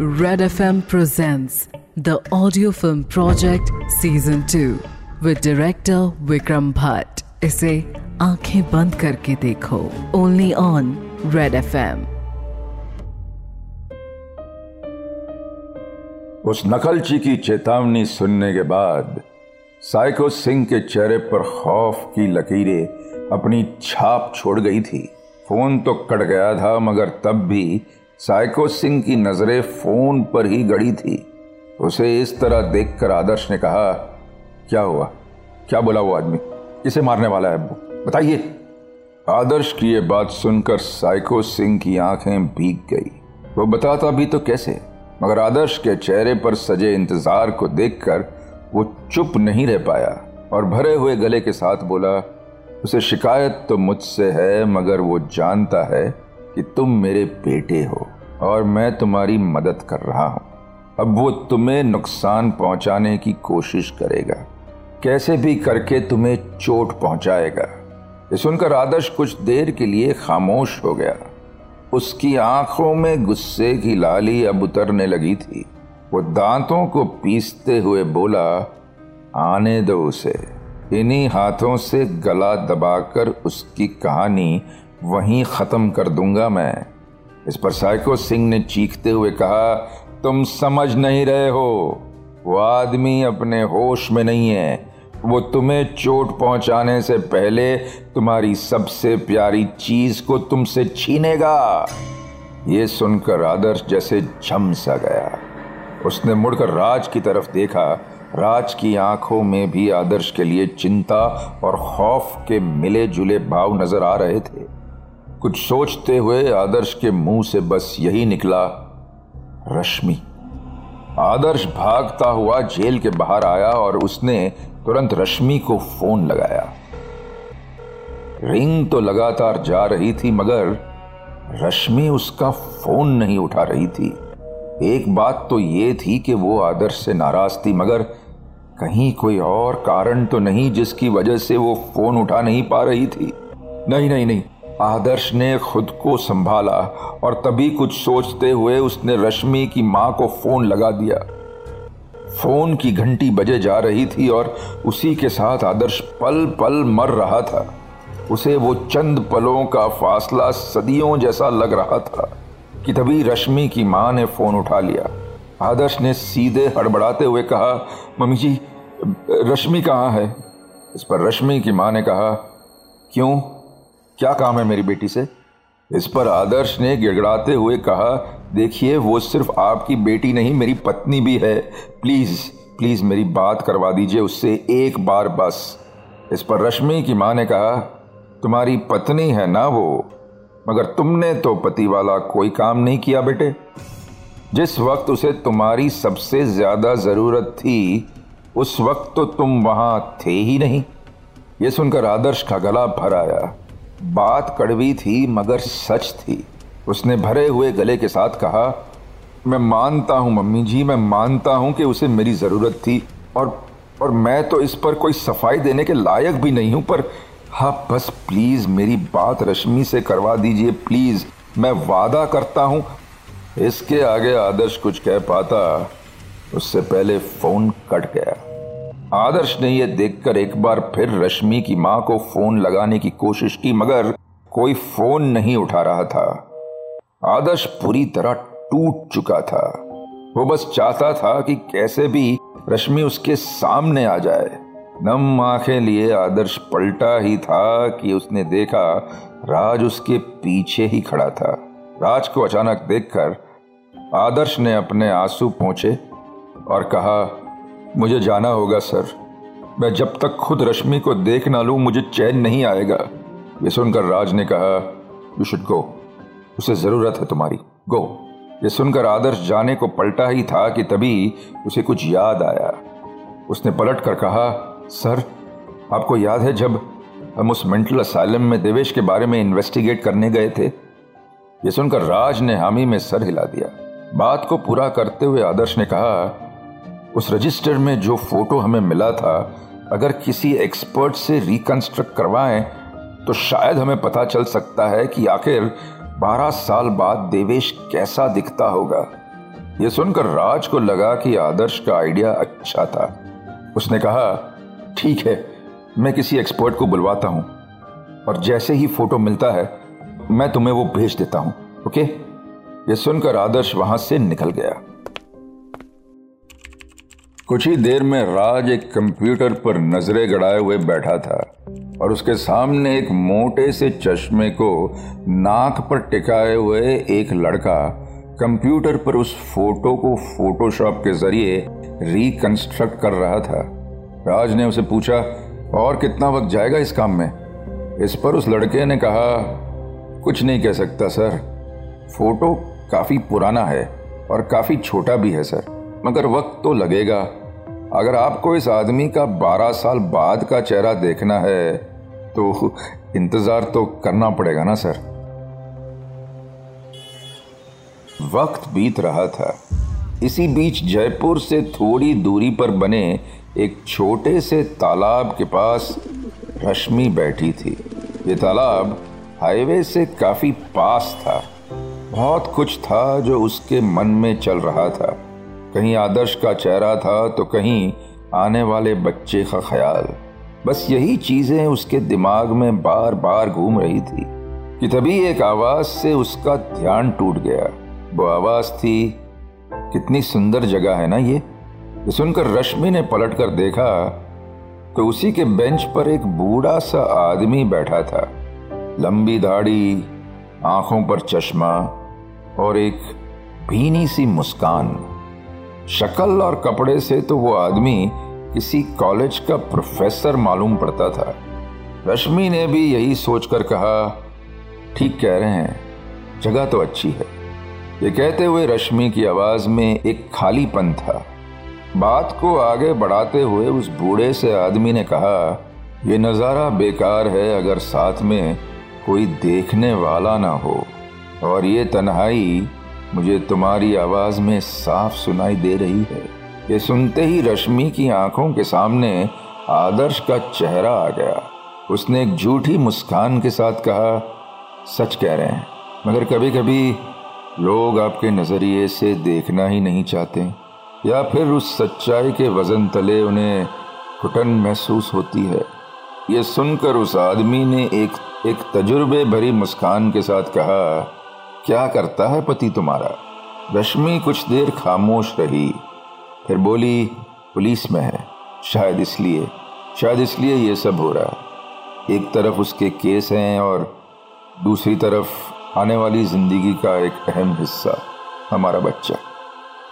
Red FM presents the audio film project season 2 with director Vikram Bhatt. इसे आँखें बंद करके देखो। ओनली ऑन रेड एफएम उस नकलची की चेतावनी सुनने के बाद साइको सिंह के चेहरे पर खौफ की लकीरें अपनी छाप छोड़ गई थी। फ़ोन तो कट गया था, मगर तब भी साइको सिंह की नज़रें फ़ोन पर ही गड़ी थी। उसे इस तरह देखकर आदर्श ने कहा, क्या हुआ? क्या बोला वो आदमी? किसे मारने वाला है बताइए। आदर्श की यह बात सुनकर साइको सिंह की आँखें भीग गई। वो बताता भी तो कैसे? मगर आदर्श के चेहरे पर सजे इंतज़ार को देखकर वो चुप नहीं रह पाया और भरे हुए गले के साथ बोला, उसे शिकायत तो मुझसे है, मगर वो जानता है कि तुम मेरे बेटे हो और मैं तुम्हारी मदद कर रहा हूँ। अब वो तुम्हें नुकसान पहुँचाने की कोशिश करेगा। कैसे भी करके तुम्हें चोट पहुंचाएगा। ये सुनकर आदर्श कुछ देर के लिए खामोश हो गया। उसकी आँखों में गुस्से की लाली अब उतरने लगी थी। वो दांतों को पीसते हुए बोला, आने दो उसे। इन्हीं हाथों से गला दबाकर उसकी कहानी वहीं खत्म कर दूँगा मैं। इस पर साइको सिंह ने चीखते हुए कहा, तुम समझ नहीं रहे हो। वो आदमी अपने होश में नहीं है। वो तुम्हें चोट पहुँचाने से पहले तुम्हारी सबसे प्यारी चीज़ को तुमसे छीनेगा। ये सुनकर आदर्श जैसे झम सा गया। उसने मुड़कर राज की तरफ़ देखा। राज की आँखों में भी आदर्श के लिए चिंता और खौफ के मिले जुले भाव नज़र आ रहे थे। कुछ सोचते हुए आदर्श के मुँह से बस यही निकला, रश्मि। आदर्श भागता हुआ जेल के बाहर आया और उसने तुरंत रश्मि को फ़ोन लगाया। रिंग तो लगातार जा रही थी, मगर रश्मि उसका फ़ोन नहीं उठा रही थी। एक बात तो ये थी कि वो आदर्श से नाराज़ थी, मगर कहीं कोई और कारण तो नहीं जिसकी वजह से वो फ़ोन उठा नहीं पा रही थी। नहीं नहीं नहीं। आदर्श ने खुद को संभाला और तभी कुछ सोचते हुए उसने रश्मि की माँ को फ़ोन लगा दिया। फ़ोन की घंटी बजे जा रही थी और उसी के साथ आदर्श पल पल मर रहा था। उसे वो चंद पलों का फासला सदियों जैसा लग रहा था कि तभी रश्मि की माँ ने फ़ोन उठा लिया। आदर्श ने सीधे हड़बड़ाते हुए कहा, मम्मी जी, रश्मि कहाँ है? इस पर रश्मि की माँ ने कहा, क्यों? क्या काम है मेरी बेटी से? इस पर आदर्श ने गिड़गड़ाते हुए कहा, देखिए, वो सिर्फ़ आपकी बेटी नहीं, मेरी पत्नी भी है। प्लीज़ प्लीज़ मेरी बात करवा दीजिए उससे एक बार बस। इस पर रश्मि की माँ ने कहा, तुम्हारी पत्नी है ना वो? मगर तुमने तो पति वाला कोई काम नहीं किया बेटे। जिस वक्त उसे तुम्हारी सबसे ज़्यादा ज़रूरत थी, उस वक्त तो तुम वहाँ थे ही नहीं। ये सुनकर आदर्श का गला भर आया। बात कड़वी थी, मगर सच थी। उसने भरे हुए गले के साथ कहा, मैं मानता हूँ मम्मी जी, मैं मानता हूँ कि उसे मेरी ज़रूरत थी, और और मैं तो इस पर कोई सफ़ाई देने के लायक भी नहीं हूँ, पर हाँ बस प्लीज़ मेरी बात रश्मि से करवा दीजिए, प्लीज़। मैं वादा करता हूँ, इसके आगे आदर्श कुछ कह पाता, उससे पहले फ़ोन कट गया। आदर्श ने यह देखकर एक बार फिर रश्मि की माँ को फ़ोन लगाने की कोशिश की, मगर कोई फ़ोन नहीं उठा रहा था। आदर्श पूरी तरह टूट चुका था। वो बस चाहता था कि कैसे भी रश्मि उसके सामने आ जाए। नम आँखें लिए आदर्श पलटा ही था कि उसने देखा राज उसके पीछे ही खड़ा था। राज को अचानक देखकर आदर्श ने अपने आँसू पहुँचे और कहा मुझे जाना होगा, सर। मैं जब तक खुद रश्मि को देख ना लूँ, मुझे चैन नहीं आएगा। ये सुनकर राज ने कहा यू शुड गो उसे ज़रूरत है तुम्हारी। गो ये सुनकर आदर्श जाने को पलटा ही था कि तभी उसे कुछ याद आया। उसने पलट कर कहा, सर, आपको याद है जब हम उस मेंटल असाइलम में देवेश के बारे में इन्वेस्टिगेट करने गए थे? ये सुनकर राज ने हामी में सर हिला दिया। बात को पूरा करते हुए आदर्श ने कहा उस रजिस्टर में जो फ़ोटो हमें मिला था, अगर किसी एक्सपर्ट से रिकंस्ट्रक्ट करवाएँ तो शायद हमें पता चल सकता है कि आखिर 12 साल बाद देवेश कैसा दिखता होगा। यह सुनकर राज को लगा कि आदर्श का आइडिया अच्छा था। उसने कहा, ठीक है, मैं किसी एक्सपर्ट को बुलवाता हूँ, और जैसे ही फ़ोटो मिलता है, मैं तुम्हें वो भेज देता हूँ, ओके? ये सुनकर आदर्श वहाँ से निकल गया। कुछ ही देर में राज एक कंप्यूटर पर नज़रें गड़ाए हुए बैठा था और उसके सामने एक मोटे से चश्मे को नाक पर टिकाए हुए एक लड़का कंप्यूटर पर उस फ़ोटो को फोटोशॉप के ज़रिए रिकंस्ट्रक्ट कर रहा था। राज ने उसे पूछा, और कितना वक्त जाएगा इस काम में? इस पर उस लड़के ने कहा, कुछ नहीं कह सकता, सर। फ़ोटो काफ़ी पुराना है और काफ़ी छोटा भी है, सर। मगर वक्त तो लगेगा। अगर आपको इस आदमी का 12 साल बाद का चेहरा देखना है तो इंतज़ार तो करना पड़ेगा ना, सर। वक्त बीत रहा था। इसी बीच जयपुर से थोड़ी दूरी पर बने एक छोटे से तालाब के पास रश्मि बैठी थी। ये तालाब हाईवे से काफ़ी पास था। बहुत कुछ था जो उसके मन में चल रहा था। कहीं आदर्श का चेहरा था तो कहीं आने वाले बच्चे का ख्याल। बस यही चीज़ें उसके दिमाग में बार बार घूम रही थी कि तभी एक आवाज़ से उसका ध्यान टूट गया। वो आवाज़ थी, कितनी सुंदर जगह है ना ये? सुनकर रश्मि ने पलट कर देखा तो उसी के बेंच पर एक बूढ़ा सा आदमी बैठा था। लंबी दाढ़ी, आँखों पर चश्मा और एक भीनी सी मुस्कान। शक्ल और कपड़े से तो वो आदमी किसी कॉलेज का प्रोफेसर मालूम पड़ता था। रश्मि ने भी यही सोचकर कहा, ठीक कह रहे हैं, जगह तो अच्छी है। ये कहते हुए रश्मि की आवाज़ में एक खालीपन था। बात को आगे बढ़ाते हुए उस बूढ़े से आदमी ने कहा यह नज़ारा बेकार है अगर साथ में कोई देखने वाला ना हो और ये तन्हाई मुझे तुम्हारी आवाज़ में साफ़ सुनाई दे रही है। ये सुनते ही रश्मि की आँखों के सामने आदर्श का चेहरा आ गया। उसने एक झूठी मुस्कान के साथ कहा, सच कह रहे हैं, मगर कभी कभी लोग आपके नज़रिए से देखना ही नहीं चाहते, या फिर उस सच्चाई के वज़न तले उन्हें घुटन महसूस होती है। ये सुनकर उस आदमी ने एक एक तजुर्बे भरी मुस्कान के साथ कहा क्या करता है पति तुम्हारा? रश्मि कुछ देर खामोश रही। फिर बोली, पुलिस में है। शायद इसलिए शायद इसलिए ये सब हो रहा है। एक तरफ़ उसके केस हैं और दूसरी तरफ़ आने वाली ज़िंदगी का एक अहम हिस्सा हमारा बच्चा।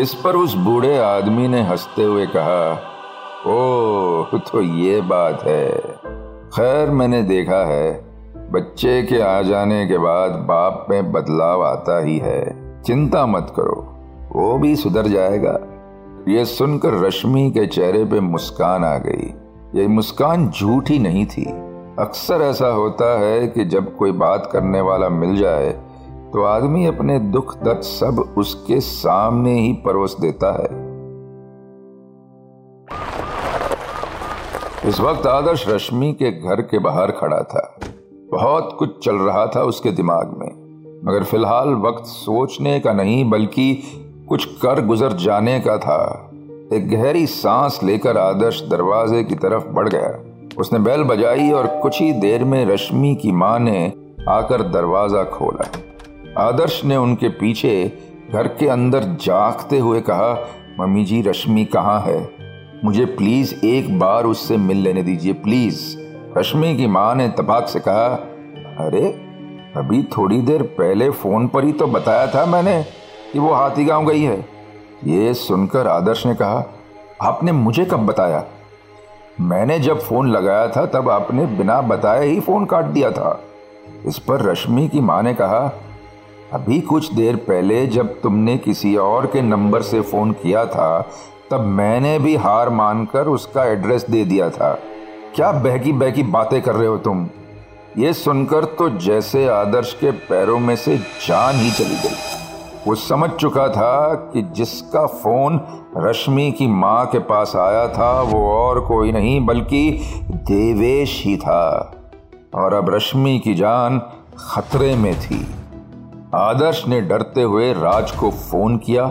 इस पर उस बूढ़े आदमी ने हँसते हुए कहा ओ तो ये बात है। खैर, मैंने देखा है बच्चे के आ जाने के बाद बाप में बदलाव आता ही है। चिंता मत करो, वो भी सुधर जाएगा। ये सुनकर रश्मि के चेहरे पे मुस्कान आ गई। ये मुस्कान झूठी नहीं थी। अक्सर ऐसा होता है कि जब कोई बात करने वाला मिल जाए तो आदमी अपने दुख दर्द सब उसके सामने ही परोस देता है। इस वक्त आदर्श रश्मि के घर के बाहर खड़ा था। बहुत कुछ चल रहा था उसके दिमाग में। मगर फ़िलहाल वक्त सोचने का नहीं, बल्कि कुछ कर गुजर जाने का था। एक गहरी सांस लेकर आदर्श दरवाजे की तरफ़ बढ़ गया। उसने बैल बजाई और कुछ ही देर में रश्मि की माँ ने आकर दरवाज़ा खोला। आदर्श ने उनके पीछे घर के अंदर जागते हुए कहा, मम्मी जी, रश्मि कहाँ है? मुझे प्लीज़ एक बार उससे मिल लेने दीजिए, प्लीज़। रश्मि की माँ ने तपाक से कहा, अरे, अभी थोड़ी देर पहले फ़ोन पर ही तो बताया था मैंने कि वो हाथी गाँव गई है। ये सुनकर आदर्श ने कहा, आपने मुझे कब बताया? मैंने जब फ़ोन लगाया था, तब आपने बिना बताए ही फ़ोन काट दिया था। इस पर रश्मि की माँ ने कहा, अभी कुछ देर पहले जब तुमने किसी और के नंबर से फ़ोन किया था, तब मैंने भी हार मानकर उसका एड्रेस दे दिया था। क्या बहकी बहकी बातें कर रहे हो तुम? ये सुनकर तो जैसे आदर्श के पैरों में से जान ही चली गई। वो समझ चुका था कि जिसका फ़ोन रश्मि की माँ के पास आया था, वो और कोई नहीं, बल्कि देवेश ही था। और अब रश्मि की जान खतरे में थी। आदर्श ने डरते हुए राज को फ़ोन किया,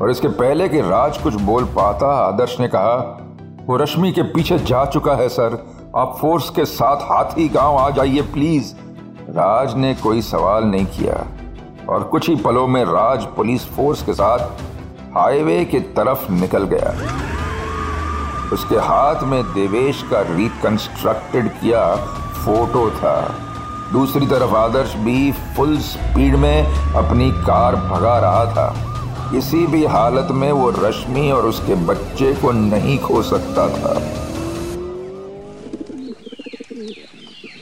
और इसके पहले कि राज कुछ बोल पाता, आदर्श ने कहा वो रश्मि के पीछे जा चुका है, सर। आप फोर्स के साथ हाथी गाँव आ जाइए, प्लीज़। राज ने कोई सवाल नहीं किया और कुछ ही पलों में राज पुलिस फोर्स के साथ हाईवे की तरफ़ निकल गया। उसके हाथ में देवेश का रिकंस्ट्रक्टेड किया फ़ोटो था। दूसरी तरफ़ आदर्श भी फुल स्पीड में अपनी कार भगा रहा था। किसी भी हालत में वो रश्मि और उसके बच्चे को नहीं खो सकता था।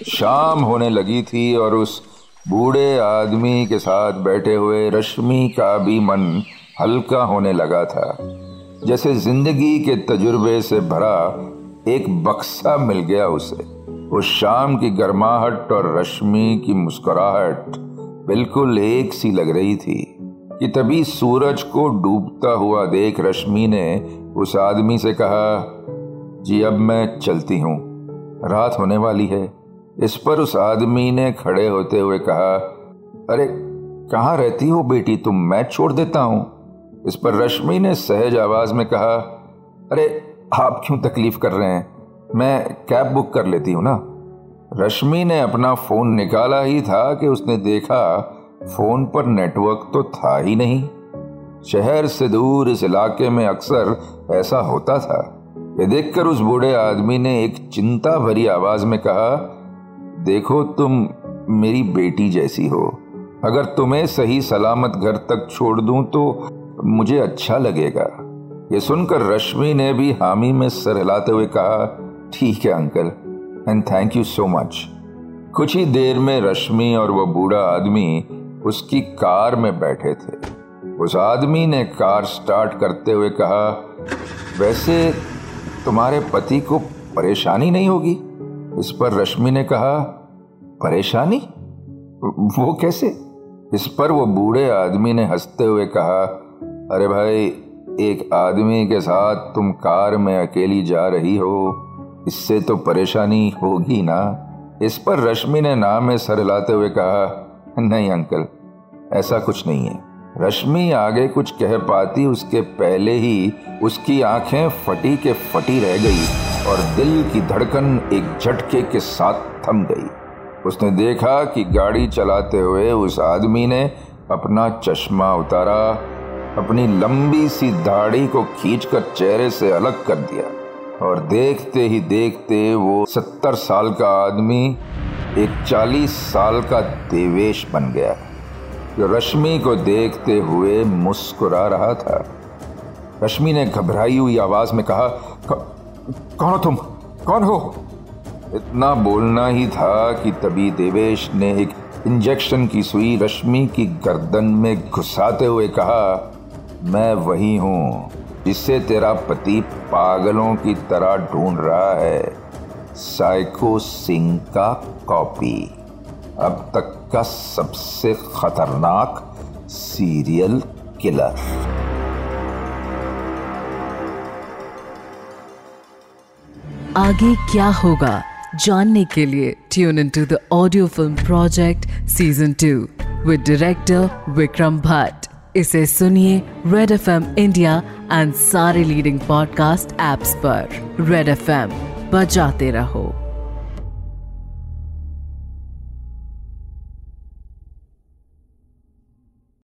शाम होने लगी थी और उस बूढ़े आदमी के साथ बैठे हुए रश्मि का भी मन हल्का होने लगा था। जैसे ज़िंदगी के तजुर्बे से भरा एक बक्सा मिल गया उसे। उस शाम की गर्माहट और रश्मि की मुस्कुराहट बिल्कुल एक सी लग रही थी। कि तभी सूरज को डूबता हुआ देख रश्मि ने उस आदमी से कहा, जी, अब मैं चलती हूँ। रात होने वाली है। इस पर उस आदमी ने खड़े होते हुए कहा, अरे, कहाँ रहती हो बेटी तुम? मैं छोड़ देता हूँ। इस पर रश्मि ने सहज आवाज़ में कहा, अरे, आप क्यों तकलीफ़ कर रहे हैं? मैं कैब बुक कर लेती हूँ ना? रश्मि ने अपना फ़ोन निकाला ही था कि उसने देखा फ़ोन पर नेटवर्क तो था ही नहीं। शहर से दूर इस इलाके में अक्सर ऐसा होता था। ये देखकर उस बूढ़े आदमी ने एक चिंता भरी आवाज़ में कहा, देखो तुम मेरी बेटी जैसी हो। अगर तुम्हें सही सलामत घर तक छोड़ दूँ तो मुझे अच्छा लगेगा। ये सुनकर रश्मि ने भी हामी में सर हिलाते हुए कहा, ठीक है uncle and thank you so much कुछ ही देर में रश्मि और वह बूढ़ा आदमी उसकी कार में बैठे थे। उस आदमी ने कार स्टार्ट करते हुए कहा, वैसे तुम्हारे पति को परेशानी नहीं होगी? इस पर रश्मि ने कहा, परेशानी? वो कैसे? इस पर वो बूढ़े आदमी ने हँसते हुए कहा, अरे भाई, एक आदमी के साथ तुम कार में अकेली जा रही हो, इससे तो परेशानी होगी ना? इस पर रश्मि ने नाम में सर लाते हुए कहा नहीं अंकल ऐसा कुछ नहीं है। रश्मि आगे कुछ कह पाती, उसके पहले ही उसकी आँखें फटी के फटी रह गई और दिल की धड़कन एक झटके के साथ थम गई। उसने देखा कि गाड़ी चलाते हुए उस आदमी ने अपना चश्मा उतारा, अपनी लंबी सी दाढ़ी को खींचकर चेहरे से अलग कर दिया और देखते ही देखते वो सत्तर साल का आदमी एक चालीस साल का देवेश बन गया। जो रश्मि को देखते हुए मुस्कुरा रहा था। रश्मि ने घबराई हुई आवाज़ में कहा कौन हो तुम? कौन हो? इतना बोलना ही था कि तभी देवेश ने एक इंजेक्शन की सुई रश्मि की गर्दन में घुसाते हुए कहा, मैं वही हूँ जिससे तेरा पति पागलों की तरह ढूंढ रहा है। साइको सिंह का कॉपी अब तक का सबसे खतरनाक सीरियल किलर आगे क्या होगा? जानने के लिए tune in to the audio film project season two with director Vikram Bhatt इसे सुनिए Red F M India and सारे लीडिंग पॉडकास्ट एप्स पर. रेड एफ़ एम बजाते रहो।